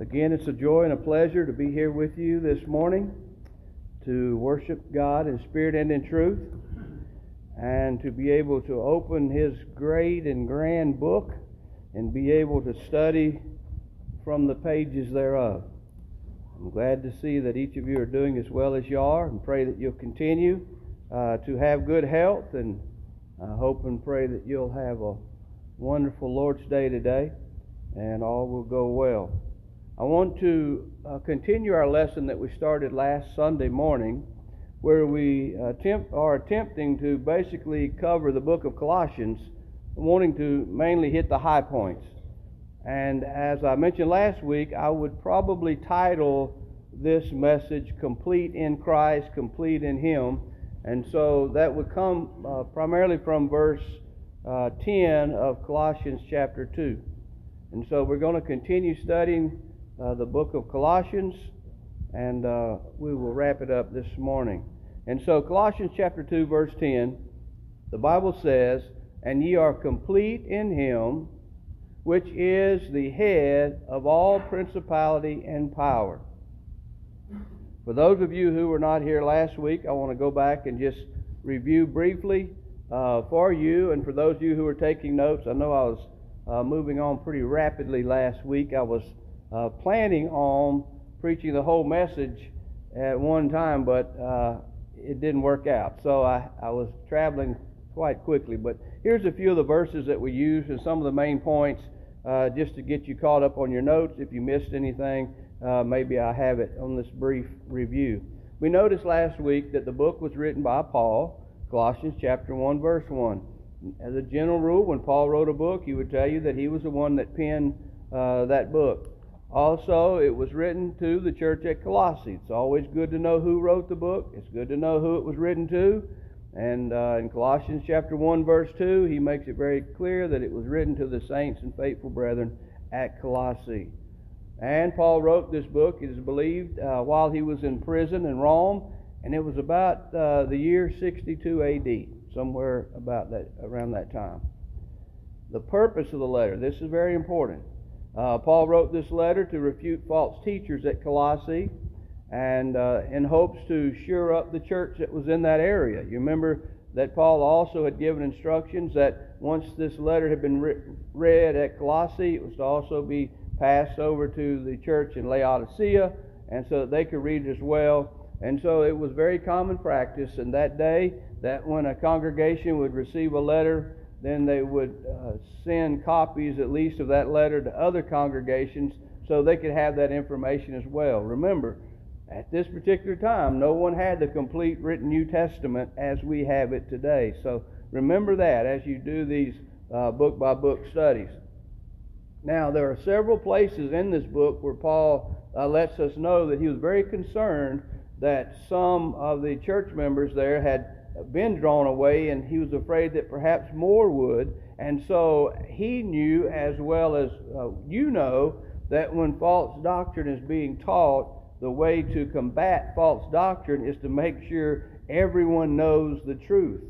Again, it's a joy and a pleasure to be here with you this morning to worship God in spirit and in truth and to be able to open His great and grand book and be able to study from the pages thereof. I'm glad to see that each of you are doing as well as you are and pray that you'll continue uh, to have good health and I hope and pray that you'll have a wonderful Lord's Day today and all will go well. I want to uh, continue our lesson that we started last Sunday morning, where we attempt, are attempting to basically cover the book of Colossians, wanting to mainly hit the high points. And as I mentioned last week, I would probably title this message Complete in Christ, Complete in Him. And so that would come uh, primarily from verse uh, 10 of Colossians chapter 2. And so we're going to continue studying uh, the book of Colossians, and uh, we will wrap it up this morning. And so, Colossians chapter 2, verse 10, the Bible says, And ye are complete in him, which is the head of all principality and power. For those of you who were not here last week, I want to go back and just review briefly uh, for you, and for those of you who are taking notes, I know I was uh, moving on pretty rapidly last week. I was uh, planning on preaching the whole message at one time, but uh, it didn't work out. So I, I was traveling quite quickly. But here's a few of the verses that we use and some of the main points uh, just to get you caught up on your notes. If you missed anything, uh, maybe I have it on this brief review. We noticed last week that the book was written by Paul, Colossians chapter 1, verse 1. As a general rule, when Paul wrote a book, he would tell you that he was the one that penned uh, that book. Also, it was written to the church at Colossae. It's always good to know who wrote the book. It's good to know who it was written to. And uh, in Colossians chapter 1, verse 2, he makes it very clear that it was written to the saints and faithful brethren at Colossae. And Paul wrote this book, it is believed, uh, while he was in prison in Rome, and it was about uh, the year 62 AD, somewhere about that, around that time. The purpose of the letter, this is very important. Uh, Paul wrote this letter to refute false teachers at Colossae and uh, in hopes to sure up the church that was in that area. You remember that Paul also had given instructions that once this letter had been re- read at Colossae, it was to also be passed over to the church in Laodicea, and so that they could read it as well. And so it was very common practice in that day that when a congregation would receive a letter then they would uh, send copies at least of that letter to other congregations so they could have that information as well. Remember, at this particular time, no one had the complete written New Testament as we have it today. So remember that as you do these uh, book by book studies. Now, there are several places in this book where Paul uh, lets us know that he was very concerned that some of the church members there had been drawn away, and he was afraid that perhaps more would. And so he knew, as well as uh, you know, that when false doctrine is being taught, the way to combat false doctrine is to make sure everyone knows the truth.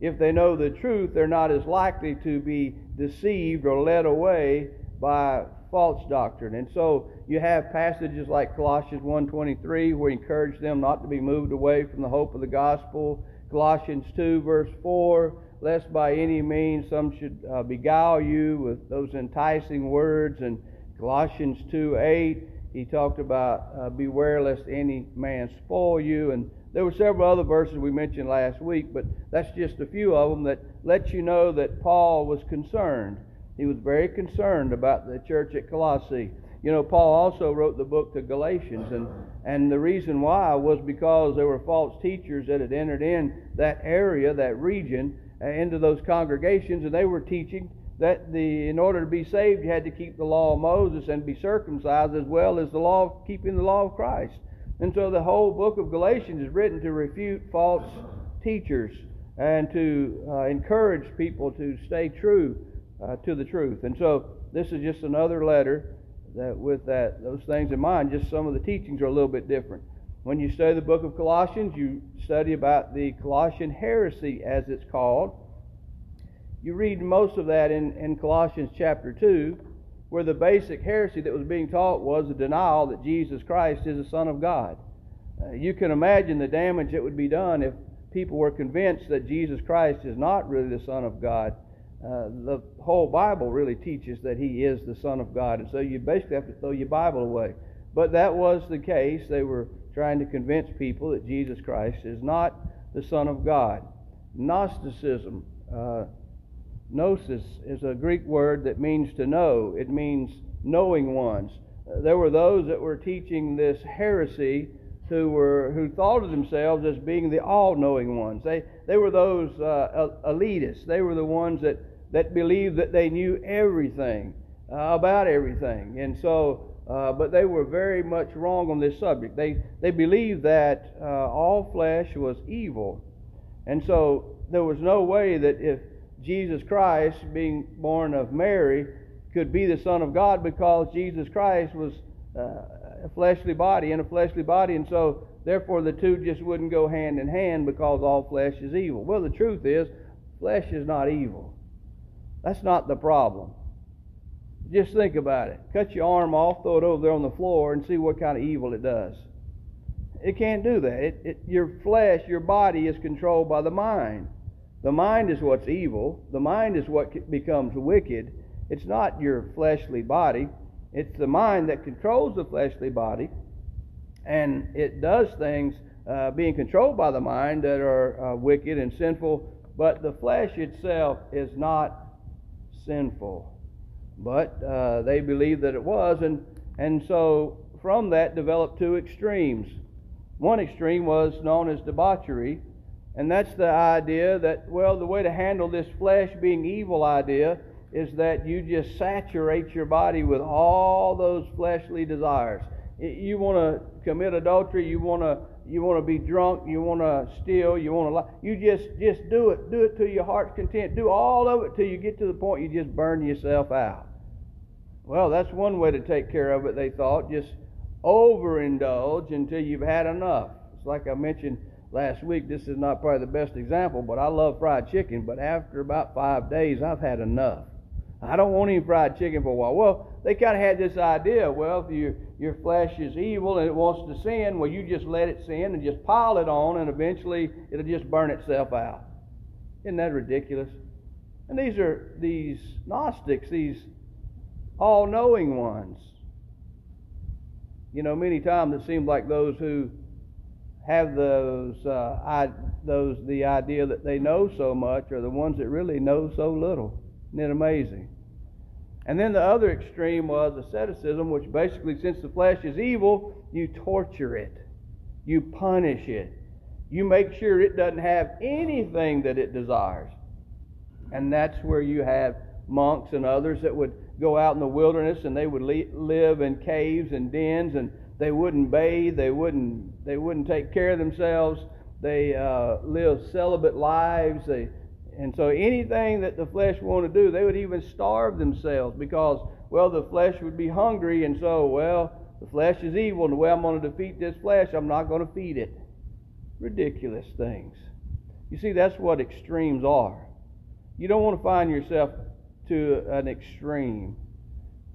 If they know the truth, they're not as likely to be deceived or led away by false doctrine. And so you have passages like Colossians 1:23 where he encouraged them not to be moved away from the hope of the gospel Colossians 2, verse 4, lest by any means some should uh, beguile you with those enticing words. And Colossians 2, 8, he talked about uh, beware lest any man spoil you. And there were several other verses we mentioned last week, but that's just a few of them that let you know that Paul was concerned. He was very concerned about the church at Colossae. You know, Paul also wrote the book to Galatians, and, and the reason why was because there were false teachers that had entered in that area, that region, uh, into those congregations, and they were teaching that the in order to be saved you had to keep the law of Moses and be circumcised as well as the law of keeping the law of Christ. And so the whole book of Galatians is written to refute false teachers and to uh, encourage people to stay true uh, to the truth. And so this is just another letter that with that those things in mind, just some of the teachings are a little bit different. When you study the book of Colossians, you study about the Colossian heresy, as it's called. You read most of that in, in Colossians chapter 2, where the basic heresy that was being taught was the denial that Jesus Christ is the Son of God. Uh, you can imagine the damage that would be done if people were convinced that Jesus Christ is not really the Son of God. Uh, the whole Bible really teaches that He is the Son of God, and so you basically have to throw your Bible away. But that was the case. They were trying to convince people that Jesus Christ is not the Son of God. Gnosticism, uh, gnosis, is a Greek word that means to know. It means knowing ones. Uh, there were those that were teaching this heresy who were who thought of themselves as being the all-knowing ones. They they were those uh, elitists. They were the ones that that believed that they knew everything uh, about everything, and so. Uh, but they were very much wrong on this subject. They they believed that uh, all flesh was evil, and so there was no way that if Jesus Christ, being born of Mary, could be the Son of God because Jesus Christ was uh, a fleshly body in a fleshly body, and so therefore the two just wouldn't go hand in hand because all flesh is evil. Well, the truth is, flesh is not evil. That's not the problem. Just think about it. Cut your arm off, throw it over there on the floor, and see what kind of evil it does. It can't do that. It, it, your flesh, your body is controlled by the mind. The mind is what's evil. The mind is what becomes wicked. It's not your fleshly body. It's the mind that controls the fleshly body, and it does things uh, being controlled by the mind that are uh, wicked and sinful, but the flesh itself is not sinful. But uh, they believed that it was, and, and so from that developed two extremes. One extreme was known as debauchery, and that's the idea that, well, the way to handle this flesh being evil idea is that you just saturate your body with all those fleshly desires. You want to commit adultery, you want to you want to be drunk, you want to steal, you want to lie. You just just do it, do it to your heart's content. Do all of it till you get to the point you just burn yourself out. Well, that's one way to take care of it. They thought just overindulge until you've had enough. It's like I mentioned last week. This is not probably the best example, but I love fried chicken. But after about five days, I've had enough. I don't want any fried chicken for a while. Well, they kind of had this idea. Well, if your your flesh is evil and it wants to sin, well, you just let it sin and just pile it on, and eventually it'll just burn itself out. Isn't that ridiculous? And these are these Gnostics, these all-knowing ones. You know, many times it seems like those who have those, uh, I, those the idea that they know so much are the ones that really know so little. Isn't it amazing? And then the other extreme was asceticism, which basically, since the flesh is evil, you torture it, you punish it, you make sure it doesn't have anything that it desires. And that's where you have monks and others that would go out in the wilderness and they would live in caves and dens and they wouldn't bathe, they wouldn't they wouldn't take care of themselves, they uh, live celibate lives, they and so anything that the flesh wanted to do, they would even starve themselves because, well, the flesh would be hungry, and so, well, the flesh is evil, and the way I'm going to defeat this flesh, I'm not going to feed it. Ridiculous things. You see, that's what extremes are. You don't want to find yourself to an extreme.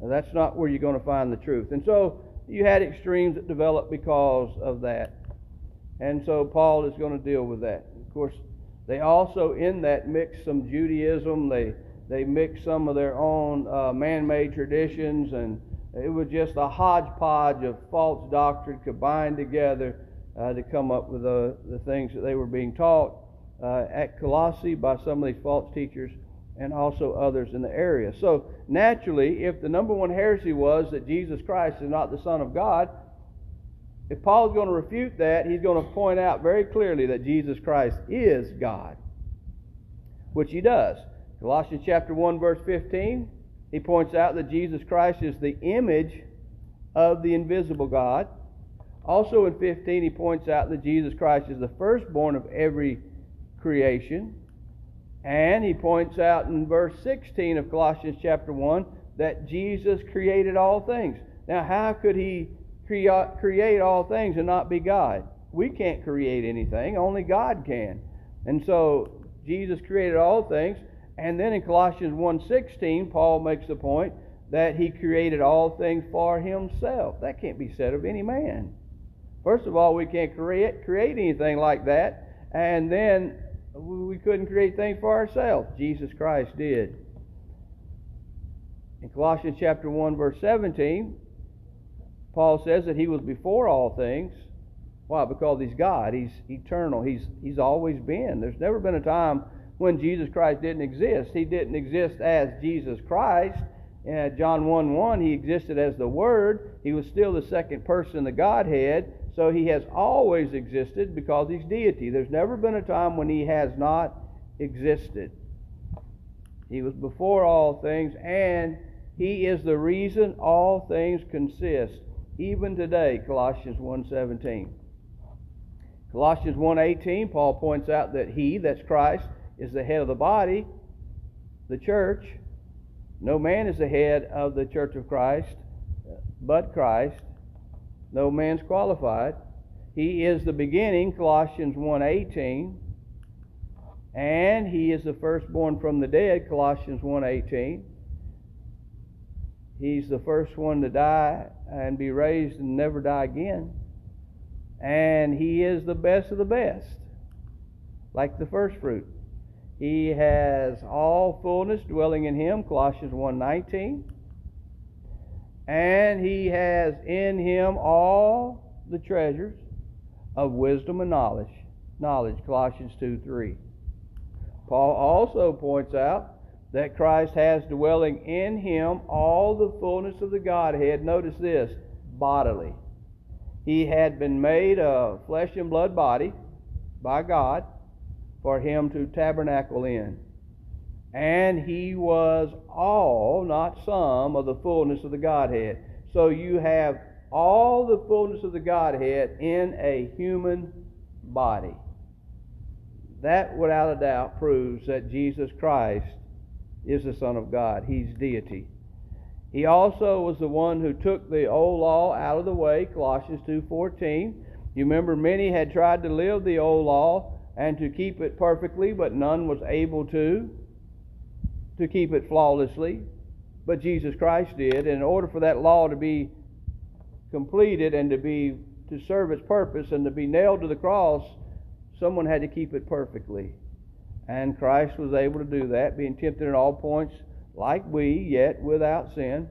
That's not where you're going to find the truth. And so you had extremes that developed because of that. And so Paul is going to deal with that. Of course, they also, in that, mix some Judaism. They they mix some of their own uh, man-made traditions, and it was just a hodgepodge of false doctrine combined together uh, to come up with the, the things that they were being taught uh, at Colossae by some of these false teachers and also others in the area. So naturally, if the number one heresy was that Jesus Christ is not the Son of God, if Paul's going to refute that, he's going to point out very clearly that Jesus Christ is God, which he does. Colossians chapter 1 verse 15, he points out that Jesus Christ is the image of the invisible God. Also in 15 he points out that Jesus Christ is the firstborn of every creation. And he points out in verse 16 of Colossians chapter 1 that Jesus created all things. Now, how could he create all things and not be God. We can't create anything, only God can. And so Jesus created all things. And then in Colossians 1:16, Paul makes the point that he created all things for himself. That can't be said of any man. First of all, we can't create, create anything like that. And then we couldn't create things for ourselves. Jesus Christ did. In Colossians chapter 1 verse 17, Paul says that he was before all things. Why? Because he's God. He's eternal. He's he's always been. There's never been a time when Jesus Christ didn't exist. He didn't exist as Jesus Christ. In John 1 1, he existed as the Word. He was still the second person the Godhead. So he has always existed because he's deity. There's never been a time when he has not existed. He was before all things, and he is the reason all things consist. Even today, Colossians 1.17. Colossians 1.18, Paul points out that he, that's Christ, is the head of the body, the church. No man is the head of the church of Christ, but Christ. No man's qualified. He is the beginning, Colossians 1:18, and he is the firstborn from the dead, Colossians 1:18. He's the first one to die and be raised and never die again. And he is the best of the best, like the first fruit. He has all fullness dwelling in him, Colossians 1:19 and he has in him all the treasures of wisdom and knowledge. Knowledge, Colossians 2 3. Paul also points out that Christ has dwelling in him all the fullness of the Godhead. Notice this bodily. He had been made a flesh and blood body by God for him to tabernacle in and he was all, not some, of the fullness of the Godhead. So you have all the fullness of the Godhead in a human body. That, without a doubt, proves that Jesus Christ is the Son of God. He's deity. He also was the one who took the old law out of the way, Colossians 2:14. You remember many had tried to live the old law and to keep it perfectly, but none was able to to keep it flawlessly, but Jesus Christ did. And in order for that law to be completed and to be to serve its purpose and to be nailed to the cross, someone had to keep it perfectly. And Christ was able to do that, being tempted in all points like we, yet without sin.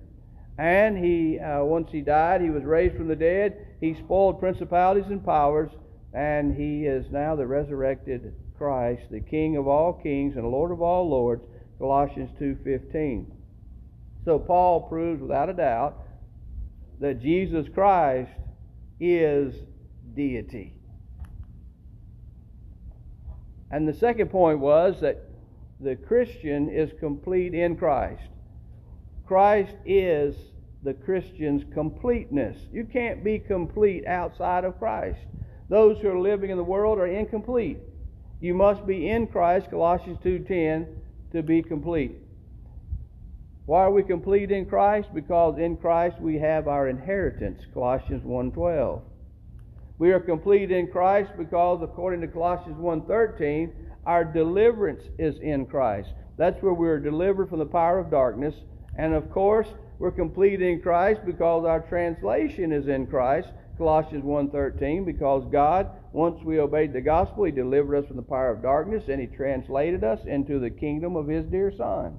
And he, uh, once he died, he was raised from the dead. He spoiled principalities and powers, and he is now the resurrected Christ, the King of all kings and Lord of all lords. Colossians 2:15. So Paul proves without a doubt that Jesus Christ is deity. And the second point was that the Christian is complete in Christ. Christ is the Christian's completeness. You can't be complete outside of Christ. Those who are living in the world are incomplete. You must be in Christ, Colossians 2:10, to be complete. Why are we complete in Christ? Because in Christ we have our inheritance, Colossians 1:12. We are complete in Christ because according to Colossians 1:13, our deliverance is in Christ. That's where we are delivered from the power of darkness, and of course, we're complete in Christ because our translation is in Christ, Colossians 1:13, because God once we obeyed the gospel, He delivered us from the power of darkness and He translated us into the kingdom of His dear Son.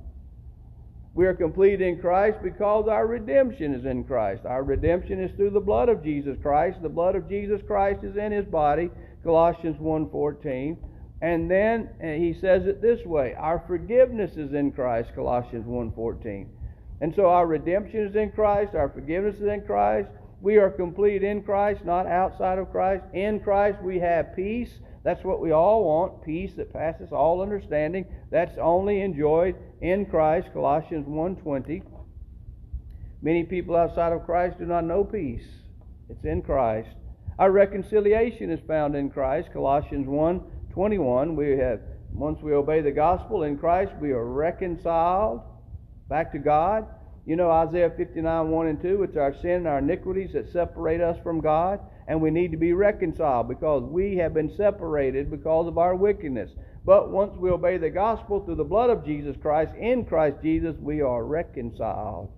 We are complete in Christ because our redemption is in Christ. Our redemption is through the blood of Jesus Christ. The blood of Jesus Christ is in His body, Colossians 1.14. And then he says it this way, our forgiveness is in Christ, Colossians 1.14. And so our redemption is in Christ, our forgiveness is in Christ, we are complete in Christ, not outside of Christ. In Christ we have peace. That's what we all want peace that passes all understanding. That's only enjoyed in Christ, Colossians 1:20. Many people outside of Christ do not know peace. It's in Christ. Our reconciliation is found in Christ, Colossians 1:21. We have once we obey the gospel in Christ, we are reconciled back to God. You know, Isaiah 59, 1 and 2, it's our sin and our iniquities that separate us from God, and we need to be reconciled because we have been separated because of our wickedness. But once we obey the gospel through the blood of Jesus Christ, in Christ Jesus, we are reconciled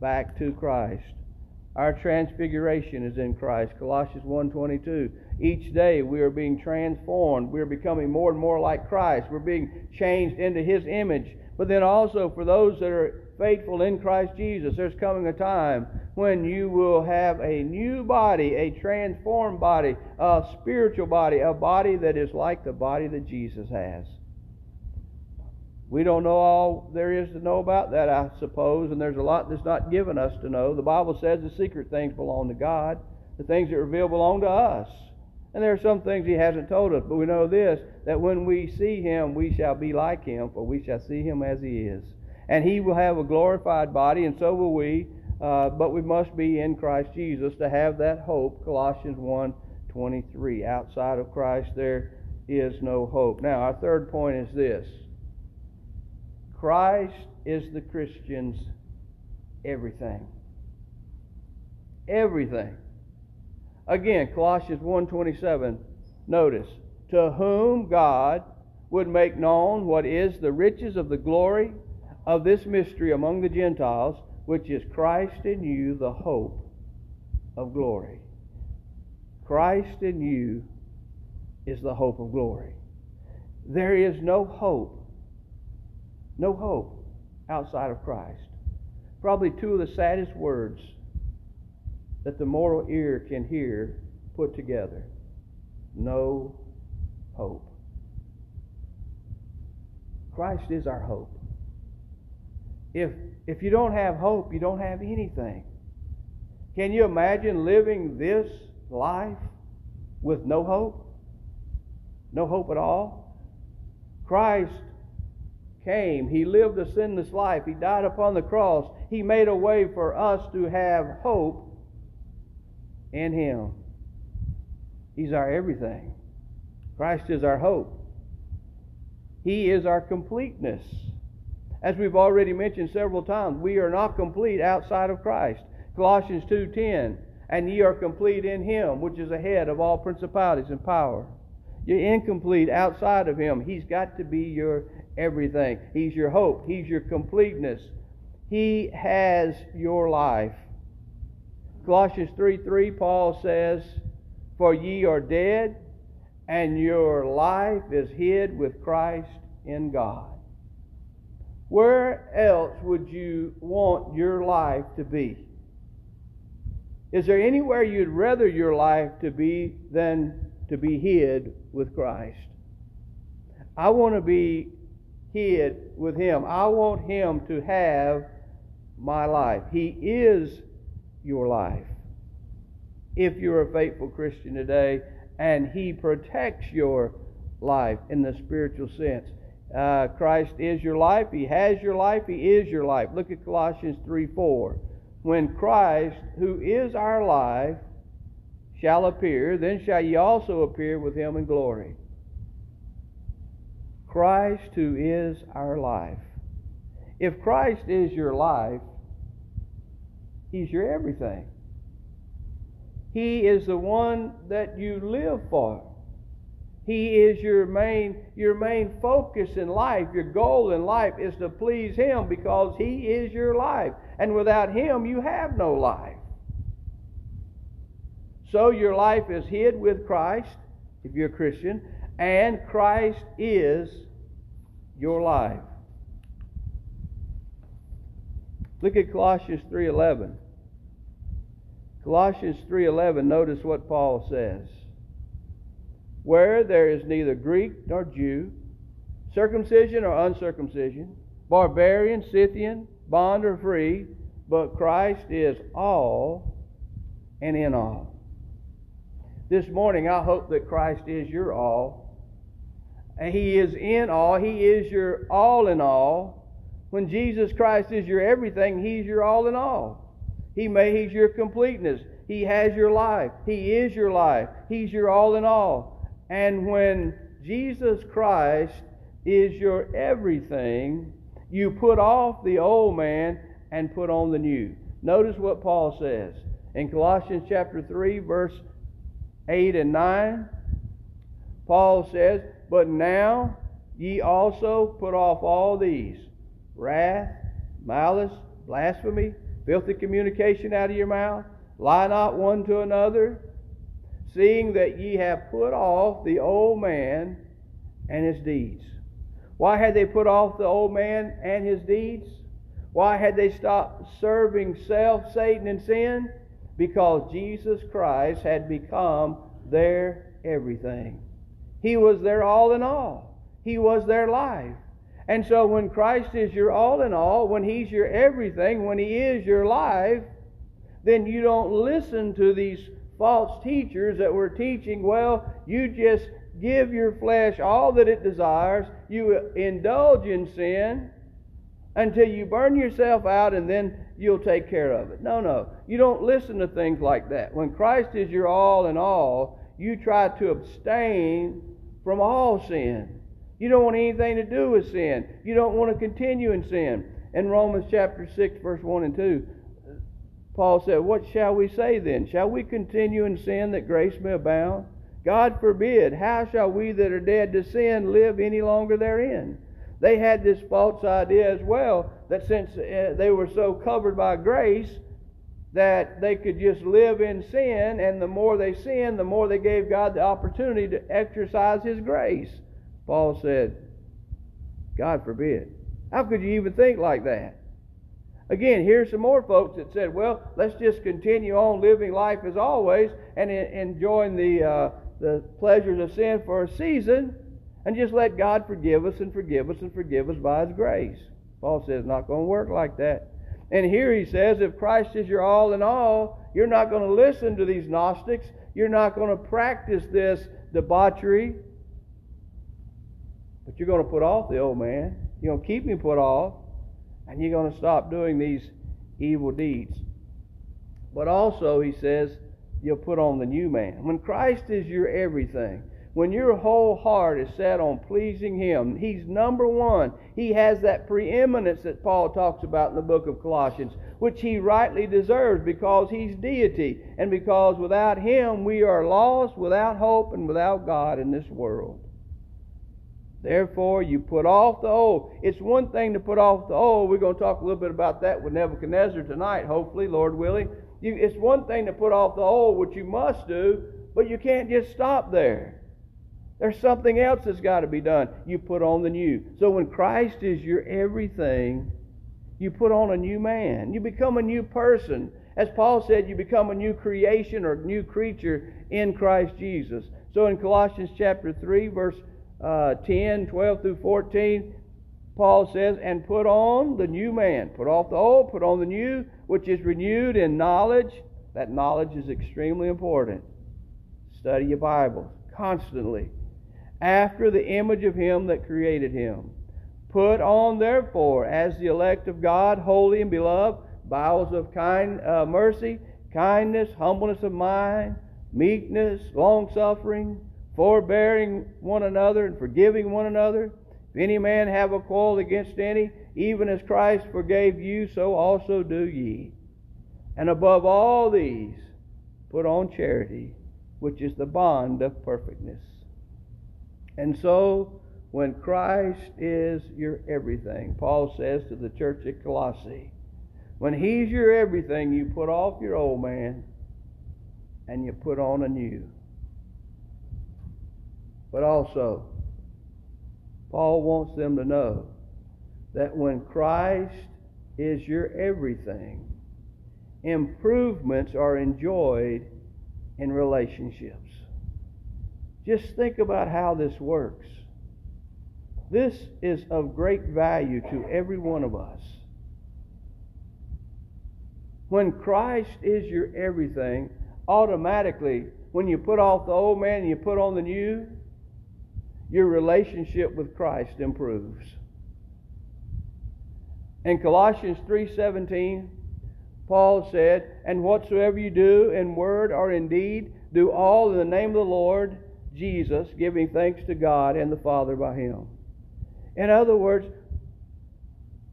back to Christ. Our transfiguration is in Christ. Colossians 1:22. Each day we are being transformed. We are becoming more and more like Christ. We're being changed into his image. But then also for those that are faithful in Christ Jesus, there's coming a time when you will have a new body, a transformed body, a spiritual body, a body that is like the body that Jesus has. We don't know all there is to know about that, I suppose, and there's a lot that's not given us to know. The Bible says the secret things belong to God, the things that reveal belong to us. And there are some things He hasn't told us, but we know this that when we see Him, we shall be like Him, for we shall see Him as He is. And He will have a glorified body, and so will we, uh, but we must be in Christ Jesus to have that hope. Colossians 1 23. Outside of Christ, there is no hope. Now, our third point is this Christ is the Christian's everything. Everything. Again, Colossians 1:27. Notice, to whom God would make known what is the riches of the glory of this mystery among the Gentiles, which is Christ in you, the hope of glory. Christ in you is the hope of glory. There is no hope, no hope outside of Christ. Probably two of the saddest words that the mortal ear can hear put together. No hope. Christ is our hope. If, if you don't have hope, you don't have anything. Can you imagine living this life with no hope? No hope at all? Christ came. He lived a sinless life. He died upon the cross. He made a way for us to have hope in Him. He's our everything. Christ is our hope. He is our completeness. As we've already mentioned several times, we are not complete outside of Christ. Colossians 2:10, and ye are complete in him, which is ahead of all principalities and power. You're incomplete outside of him. He's got to be your everything. He's your hope. He's your completeness. He has your life. Colossians 3 3, Paul says, For ye are dead, and your life is hid with Christ in God. Where else would you want your life to be? Is there anywhere you'd rather your life to be than to be hid with Christ? I want to be hid with Him. I want Him to have my life. He is your life. If you're a faithful Christian today, and He protects your life in the spiritual sense. Uh, Christ is your life. He has your life. He is your life. Look at Colossians 3 4. When Christ, who is our life, shall appear, then shall ye also appear with him in glory. Christ, who is our life. If Christ is your life, He's your everything. He is the one that you live for. He is your main your main focus in life. Your goal in life is to please him because he is your life. And without him you have no life. So your life is hid with Christ if you're a Christian, and Christ is your life. Look at Colossians 3:11. Colossians 3:11 notice what Paul says. Where there is neither Greek nor Jew, circumcision or uncircumcision, barbarian, Scythian, bond or free, but Christ is all and in all. This morning I hope that Christ is your all. And he is in all. He is your all in all. When Jesus Christ is your everything, he's your all in all. He may, He's your completeness. He has your life. He is your life. He's your all in all. And when Jesus Christ is your everything, you put off the old man and put on the new. Notice what Paul says in Colossians chapter 3, verse 8 and 9. Paul says, But now ye also put off all these wrath, malice, blasphemy, filthy communication out of your mouth. Lie not one to another, seeing that ye have put off the old man and his deeds. Why had they put off the old man and his deeds? Why had they stopped serving self, Satan, and sin? Because Jesus Christ had become their everything. He was their all in all. He was their life. And so when Christ is your all in all, when He's your everything, when He is your life, then you don't listen to these false teachers that were teaching, well, you just give your flesh all that it desires, you indulge in sin until you burn yourself out and then you'll take care of it. No, no. You don't listen to things like that. When Christ is your all in all, you try to abstain from all sin. You don't want anything to do with sin. You don't want to continue in sin. In Romans chapter 6, verse 1 and 2, Paul said, What shall we say then? Shall we continue in sin that grace may abound? God forbid. How shall we that are dead to sin live any longer therein? They had this false idea as well that since uh, they were so covered by grace, that they could just live in sin, and the more they sinned, the more they gave God the opportunity to exercise His grace. Paul said, God forbid. How could you even think like that? Again, here's some more folks that said, well, let's just continue on living life as always and enjoying the, uh, the pleasures of sin for a season and just let God forgive us and forgive us and forgive us by His grace. Paul says not going to work like that. And here he says, if Christ is your all in all, you're not going to listen to these Gnostics. You're not going to practice this debauchery. But you're going to put off the old man. You're going to keep him put off. And you're going to stop doing these evil deeds. But also, he says, you'll put on the new man. When Christ is your everything, when your whole heart is set on pleasing Him, He's number one. He has that preeminence that Paul talks about in the book of Colossians, which He rightly deserves because He's deity and because without Him we are lost, without hope, and without God in this world. Therefore, you put off the old. It's one thing to put off the old. We're going to talk a little bit about that with Nebuchadnezzar tonight, hopefully, Lord willing. You, it's one thing to put off the old, which you must do, but you can't just stop there. There's something else that's got to be done. You put on the new. So when Christ is your everything, you put on a new man. You become a new person. As Paul said, you become a new creation or new creature in Christ Jesus. So in Colossians chapter 3, verse uh, 10, 12 through 14, Paul says, And put on the new man. Put off the old, put on the new, which is renewed in knowledge. That knowledge is extremely important. Study your Bible constantly after the image of him that created him. Put on, therefore, as the elect of God, holy and beloved, bowels of kind uh, mercy, kindness, humbleness of mind, meekness, long suffering, forbearing one another, and forgiving one another. If any man have a quarrel against any, even as Christ forgave you, so also do ye. And above all these, put on charity, which is the bond of perfectness. And so, when Christ is your everything, Paul says to the church at Colossae, when He's your everything, you put off your old man and you put on a new. But also, Paul wants them to know that when Christ is your everything, improvements are enjoyed in relationships. Just think about how this works. This is of great value to every one of us. When Christ is your everything, automatically, when you put off the old man and you put on the new, your relationship with Christ improves. In Colossians 3:17, Paul said, "And whatsoever you do in word or in deed, do all in the name of the Lord, Jesus, giving thanks to God and the Father by Him. In other words,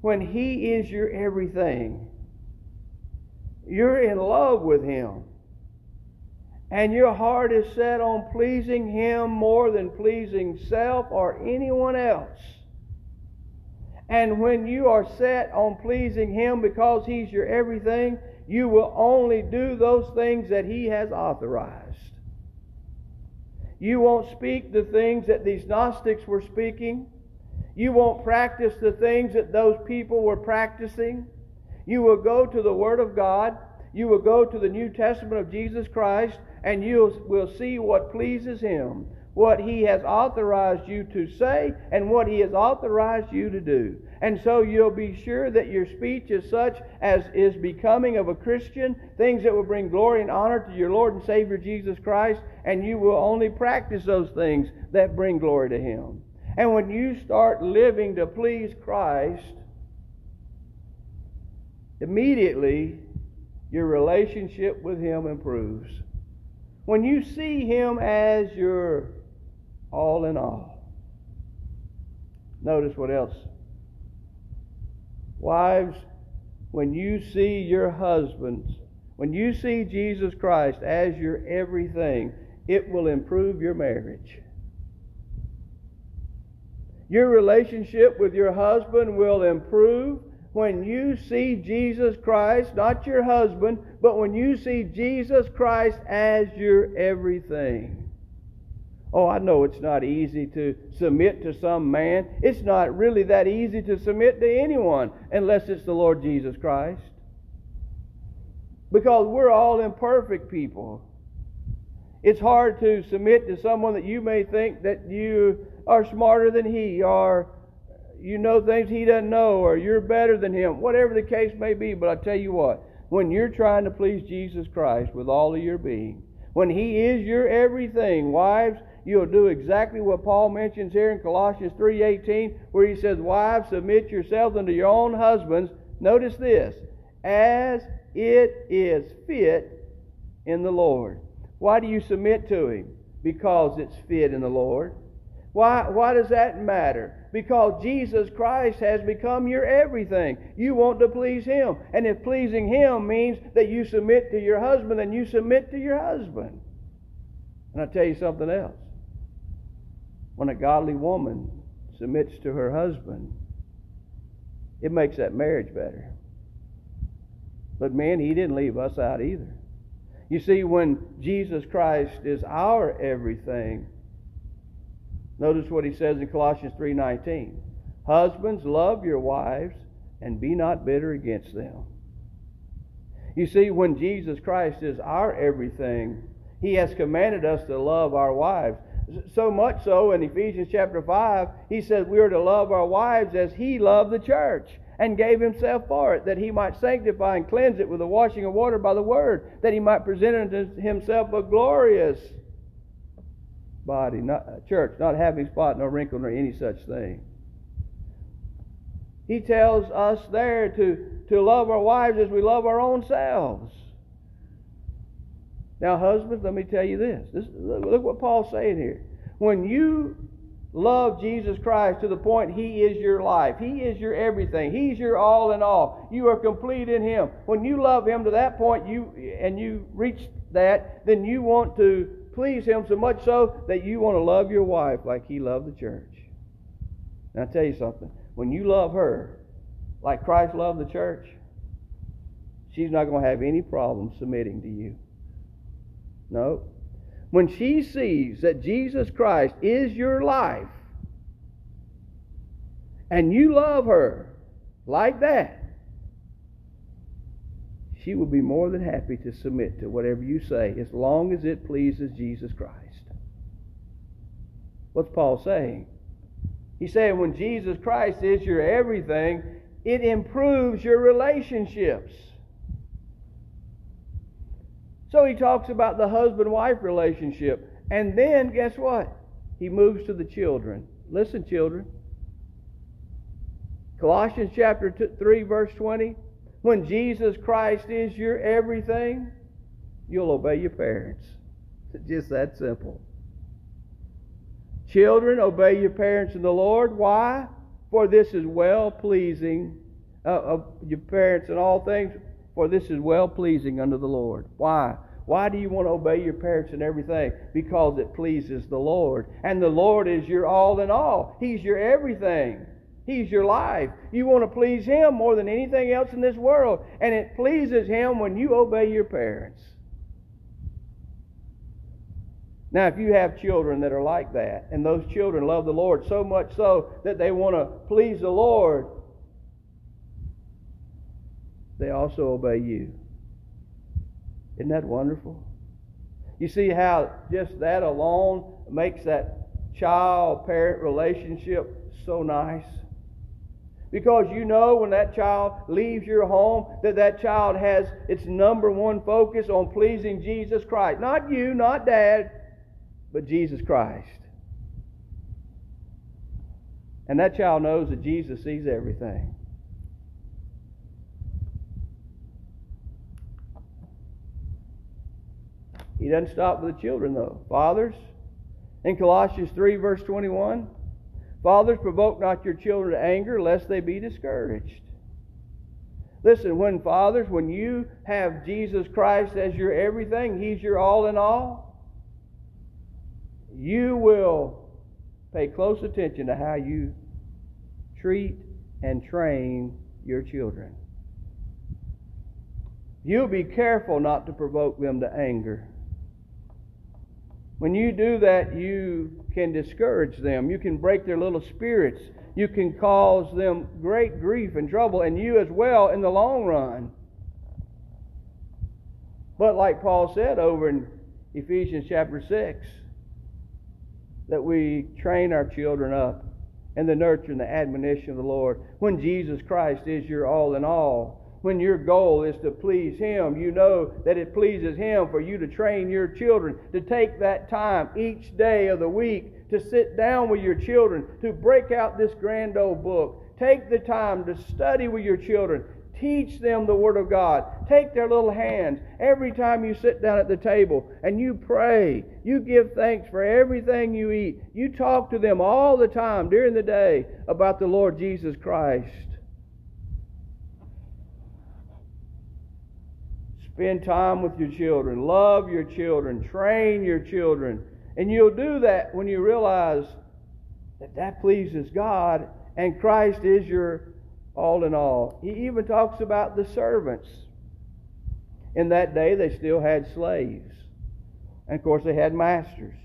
when He is your everything, you're in love with Him. And your heart is set on pleasing Him more than pleasing self or anyone else. And when you are set on pleasing Him because He's your everything, you will only do those things that He has authorized. You won't speak the things that these Gnostics were speaking. You won't practice the things that those people were practicing. You will go to the Word of God. You will go to the New Testament of Jesus Christ, and you will see what pleases Him, what He has authorized you to say, and what He has authorized you to do. And so you'll be sure that your speech is such as is becoming of a Christian, things that will bring glory and honor to your Lord and Savior Jesus Christ, and you will only practice those things that bring glory to Him. And when you start living to please Christ, immediately your relationship with Him improves. When you see Him as your all in all. Notice what else Wives, when you see your husbands, when you see Jesus Christ as your everything, it will improve your marriage. Your relationship with your husband will improve when you see Jesus Christ, not your husband, but when you see Jesus Christ as your everything. Oh, I know it's not easy to submit to some man. It's not really that easy to submit to anyone unless it's the Lord Jesus Christ. Because we're all imperfect people. It's hard to submit to someone that you may think that you are smarter than he, or you know things he doesn't know, or you're better than him, whatever the case may be. But I tell you what, when you're trying to please Jesus Christ with all of your being, when he is your everything, wives, you'll do exactly what Paul mentions here in Colossians 3:18 where he says, "Wives, submit yourselves unto your own husbands." Notice this, as it is fit in the Lord. Why do you submit to him? Because it's fit in the Lord. Why, why does that matter? Because Jesus Christ has become your everything. You want to please Him. And if pleasing Him means that you submit to your husband, then you submit to your husband. And I'll tell you something else when a godly woman submits to her husband, it makes that marriage better. But man, he didn't leave us out either. You see, when Jesus Christ is our everything, notice what he says in Colossians 3:19. Husbands, love your wives and be not bitter against them. You see, when Jesus Christ is our everything, he has commanded us to love our wives. So much so in Ephesians chapter 5, he says we are to love our wives as he loved the church and gave himself for it, that he might sanctify and cleanse it with the washing of water by the word, that he might present unto himself a glorious body, not uh, church, not having spot nor wrinkle nor any such thing. He tells us there to, to love our wives as we love our own selves. Now, husbands, let me tell you this. this look what Paul's saying here. When you love Jesus Christ to the point He is your life, He is your everything, He's your all in all. You are complete in Him. When you love Him to that point, you and you reach that, then you want to please Him so much so that you want to love your wife like He loved the church. Now, I'll tell you something. When you love her like Christ loved the church, she's not going to have any problem submitting to you. No. When she sees that Jesus Christ is your life and you love her like that, she will be more than happy to submit to whatever you say as long as it pleases Jesus Christ. What's Paul saying? He's saying when Jesus Christ is your everything, it improves your relationships. So he talks about the husband wife relationship. And then, guess what? He moves to the children. Listen, children. Colossians chapter 3, verse 20. When Jesus Christ is your everything, you'll obey your parents. It's just that simple. Children, obey your parents in the Lord. Why? For this is well pleasing uh, of your parents in all things for this is well pleasing unto the Lord. Why? Why do you want to obey your parents and everything? Because it pleases the Lord. And the Lord is your all in all. He's your everything. He He's your life. You want to please Him more than anything else in this world. And it pleases Him when you obey your parents. Now, if you have children that are like that, and those children love the Lord so much so that they want to please the Lord, they also obey you. Isn't that wonderful? You see how just that alone makes that child parent relationship so nice? Because you know when that child leaves your home that that child has its number one focus on pleasing Jesus Christ. Not you, not dad, but Jesus Christ. And that child knows that Jesus sees everything. He doesn't stop with the children, though. Fathers, in Colossians 3, verse 21, Fathers, provoke not your children to anger, lest they be discouraged. Listen, when fathers, when you have Jesus Christ as your everything, He's your all in all, you will pay close attention to how you treat and train your children. You'll be careful not to provoke them to anger. When you do that, you can discourage them. You can break their little spirits. You can cause them great grief and trouble, and you as well in the long run. But like Paul said over in Ephesians chapter 6, that we train our children up in the nurture and the admonition of the Lord. When Jesus Christ is your all in all, when your goal is to please Him, you know that it pleases Him for you to train your children, to take that time each day of the week to sit down with your children, to break out this grand old book. Take the time to study with your children. Teach them the Word of God. Take their little hands every time you sit down at the table and you pray. You give thanks for everything you eat. You talk to them all the time during the day about the Lord Jesus Christ. Spend time with your children. Love your children. Train your children. And you'll do that when you realize that that pleases God and Christ is your all in all. He even talks about the servants. In that day, they still had slaves. And of course, they had masters.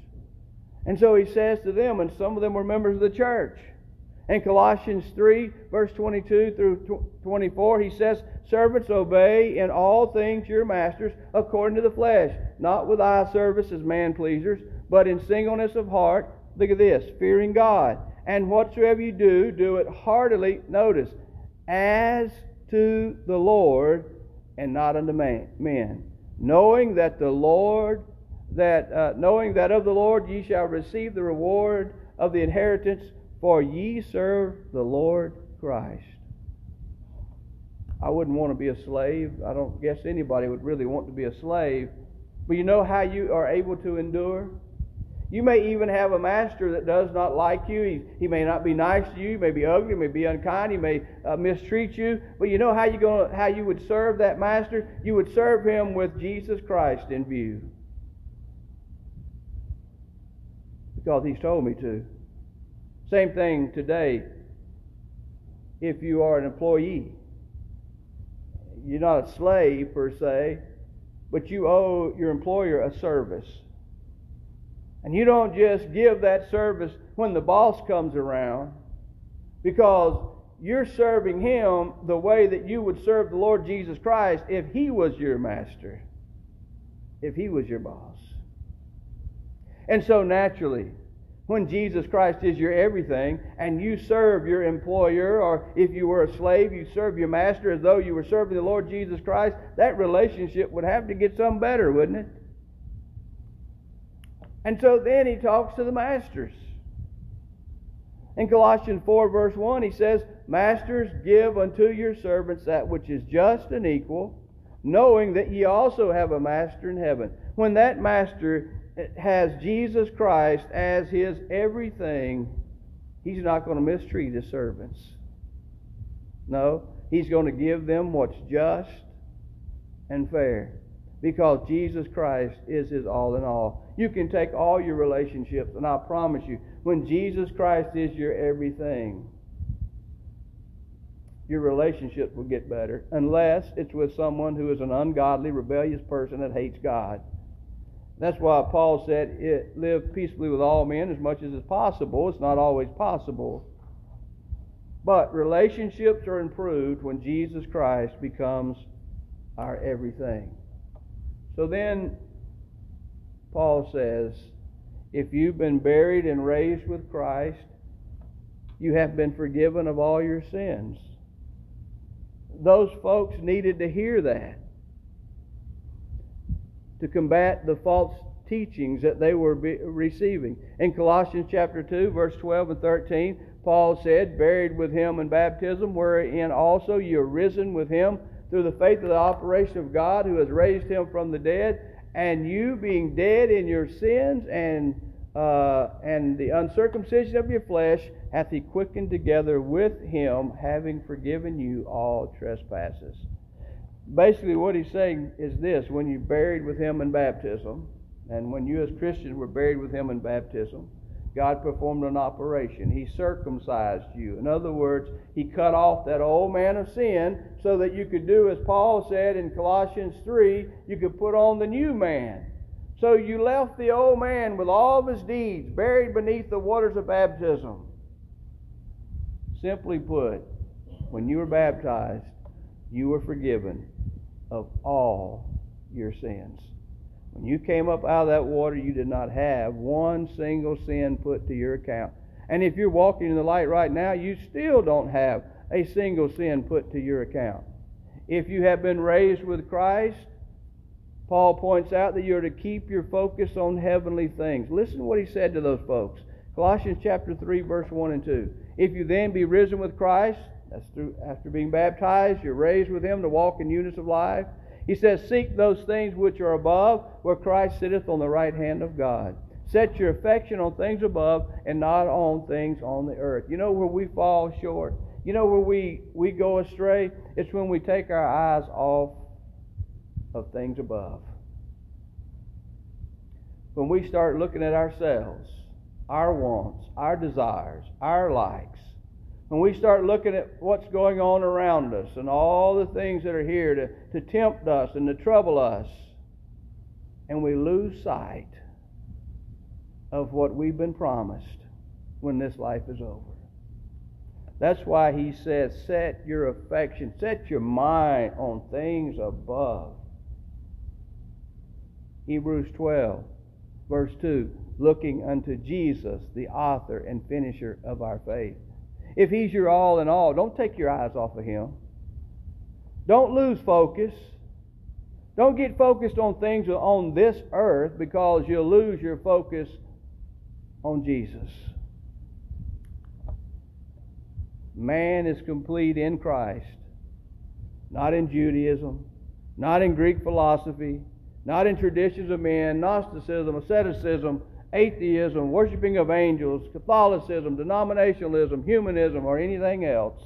And so he says to them, and some of them were members of the church. In Colossians 3, verse 22 through 24, he says, Servants, obey in all things your masters according to the flesh, not with eye service as man pleasers, but in singleness of heart. Look at this, fearing God. And whatsoever you do, do it heartily, notice, as to the Lord and not unto men, knowing that the Lord, that uh, knowing that of the Lord ye shall receive the reward of the inheritance for ye serve the Lord Christ. I wouldn't want to be a slave. I don't guess anybody would really want to be a slave. But you know how you are able to endure? You may even have a master that does not like you. He, he may not be nice to you. He may be ugly. He may be unkind. He may uh, mistreat you. But you know how you going how you would serve that master? You would serve him with Jesus Christ in view. Because he's told me to. Same thing today. If you are an employee, you're not a slave per se, but you owe your employer a service. And you don't just give that service when the boss comes around, because you're serving him the way that you would serve the Lord Jesus Christ if he was your master, if he was your boss. And so naturally, when Jesus Christ is your everything and you serve your employer, or if you were a slave, you serve your master as though you were serving the Lord Jesus Christ, that relationship would have to get some better, wouldn't it? And so then he talks to the masters. In Colossians 4, verse 1, he says, Masters, give unto your servants that which is just and equal, knowing that ye also have a master in heaven. When that master has Jesus Christ as his everything, he's not going to mistreat his servants. No, he's going to give them what's just and fair because Jesus Christ is his all in all. You can take all your relationships, and I promise you, when Jesus Christ is your everything, your relationship will get better unless it's with someone who is an ungodly, rebellious person that hates God. That's why Paul said, it, live peaceably with all men as much as is possible. It's not always possible. But relationships are improved when Jesus Christ becomes our everything. So then, Paul says, if you've been buried and raised with Christ, you have been forgiven of all your sins. Those folks needed to hear that to combat the false teachings that they were receiving. In Colossians chapter 2, verse 12 and 13, Paul said, Buried with him in baptism, wherein also you are risen with him through the faith of the operation of God who has raised him from the dead, and you being dead in your sins and uh, and the uncircumcision of your flesh hath he quickened together with him, having forgiven you all trespasses. Basically, what he's saying is this when you buried with him in baptism, and when you as Christians were buried with him in baptism, God performed an operation. He circumcised you. In other words, He cut off that old man of sin so that you could do as Paul said in Colossians 3 you could put on the new man. So you left the old man with all of his deeds buried beneath the waters of baptism. Simply put, when you were baptized, you were forgiven of all your sins. When you came up out of that water, you did not have one single sin put to your account. And if you're walking in the light right now, you still don't have a single sin put to your account. If you have been raised with Christ, Paul points out that you're to keep your focus on heavenly things. Listen to what he said to those folks. Colossians chapter 3, verse 1 and 2. If you then be risen with Christ, that's through after being baptized, you're raised with him to walk in newness of life. He says, Seek those things which are above, where Christ sitteth on the right hand of God. Set your affection on things above and not on things on the earth. You know where we fall short? You know where we, we go astray? It's when we take our eyes off of things above. When we start looking at ourselves, our wants, our desires, our likes, when we start looking at what's going on around us and all the things that are here to, to tempt us and to trouble us, and we lose sight of what we've been promised when this life is over. That's why he says, set your affection, set your mind on things above. Hebrews 12, verse 2 looking unto Jesus, the author and finisher of our faith if He's your all in all, don't take your eyes off of Him. Don't lose focus. Don't get focused on things on this earth because you'll lose your focus on Jesus. Man is complete in Christ, not in Judaism, not in Greek philosophy, not in traditions of men, Gnosticism, asceticism, atheism, worshiping of angels, Catholicism, denominationalism, humanism, or anything else.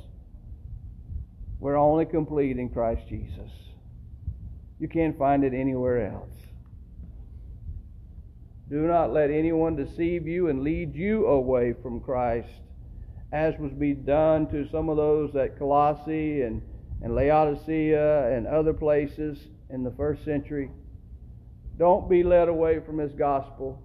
We're only complete in Christ Jesus. You can't find it anywhere else. Do not let anyone deceive you and lead you away from Christ, as was be done to some of those at Colossae and, and Laodicea and other places in the first century. Don't be led away from his gospel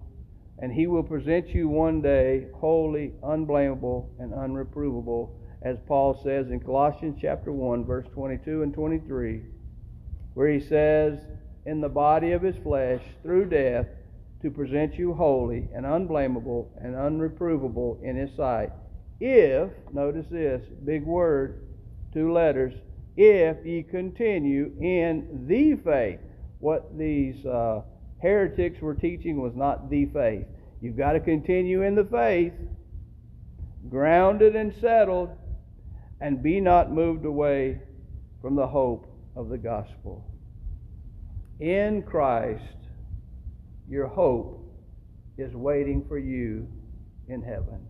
and he will present you one day holy, unblameable, and unreprovable, as Paul says in Colossians chapter 1, verse 22 and 23, where he says, In the body of his flesh, through death, to present you holy and unblameable and unreprovable in his sight. If, notice this, big word, two letters, if ye continue in the faith. What these uh, heretics were teaching was not the faith. You've got to continue in the faith, grounded and settled, and be not moved away from the hope of the gospel. In Christ, your hope is waiting for you in heaven.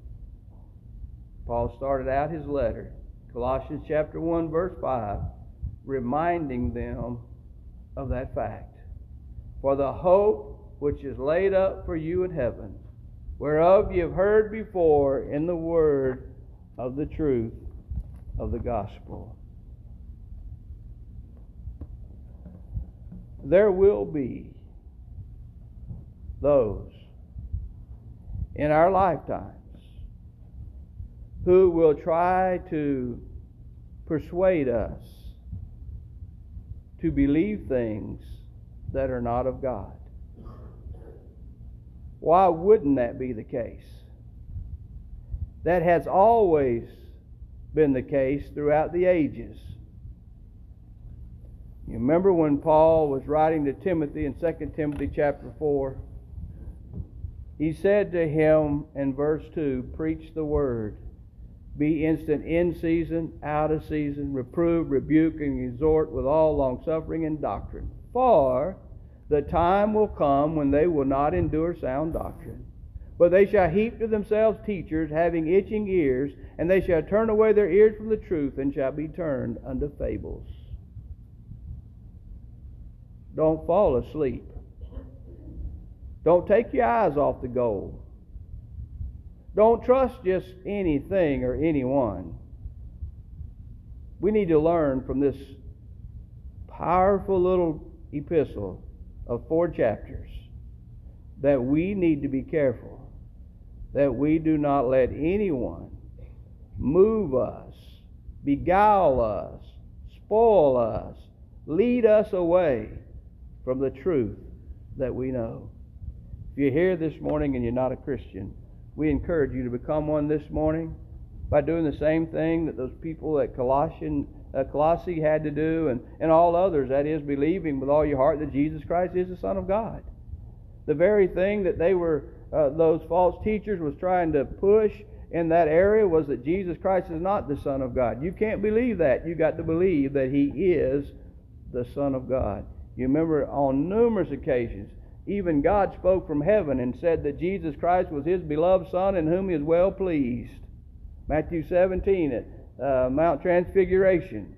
Paul started out his letter, Colossians chapter 1 verse 5, reminding them of that fact. For the hope which is laid up for you in heaven, whereof ye have heard before in the word of the truth, of the gospel. There will be those in our lifetimes who will try to persuade us to believe things that are not of God. Why wouldn't that be the case? That has always been the case throughout the ages. You remember when Paul was writing to Timothy in 2 Timothy chapter 4? He said to him in verse 2 Preach the word, be instant in season, out of season, reprove, rebuke, and exhort with all longsuffering and doctrine. For the time will come when they will not endure sound doctrine. But they shall heap to themselves teachers having itching ears, and they shall turn away their ears from the truth, and shall be turned unto fables. Don't fall asleep. Don't take your eyes off the goal. Don't trust just anything or anyone. We need to learn from this powerful little epistle of four chapters that we need to be careful that we do not let anyone move us, beguile us, spoil us, lead us away from the truth that we know. If you're here this morning and you're not a Christian, we encourage you to become one this morning by doing the same thing that those people at Colossian, uh, Colossae had to do and, and all others, that is, believing with all your heart that Jesus Christ is the Son of God. The very thing that they were, uh, those false teachers was trying to push in that area was that Jesus Christ is not the Son of God. You can't believe that. You've got to believe that He is the Son of God. You remember on numerous occasions, even God spoke from heaven and said that Jesus Christ was His beloved Son in whom He is well pleased. Matthew 17 at uh, Mount Transfiguration.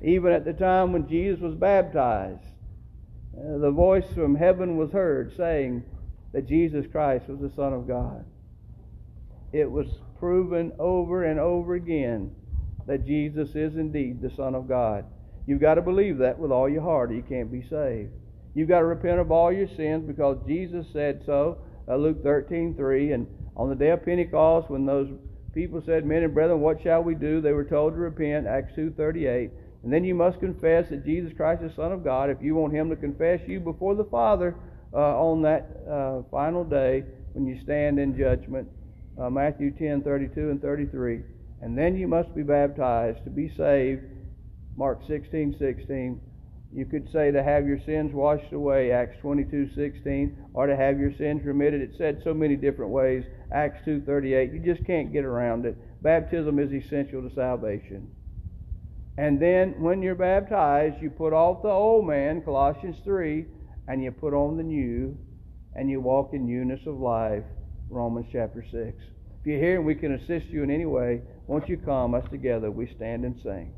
Even at the time when Jesus was baptized, uh, the voice from heaven was heard saying that Jesus Christ was the Son of God. It was proven over and over again that Jesus is indeed the Son of God. You've got to believe that with all your heart, or you can't be saved. You've got to repent of all your sins because Jesus said so. Uh, Luke 13, 3. And on the day of Pentecost, when those people said, Men and brethren, what shall we do? They were told to repent, Acts 2, 38. And then you must confess that Jesus Christ is Son of God if you want Him to confess you before the Father uh, on that uh, final day when you stand in judgment. Uh, Matthew 10, 32 and 33. And then you must be baptized to be saved. Mark 16, 16. You could say to have your sins washed away, Acts 22:16, or to have your sins remitted. It said so many different ways, Acts 2:38. You just can't get around it. Baptism is essential to salvation. And then when you're baptized, you put off the old man, Colossians 3, and you put on the new, and you walk in newness of life, Romans chapter 6. If you're here and we can assist you in any way, won't you come us together? We stand and sing.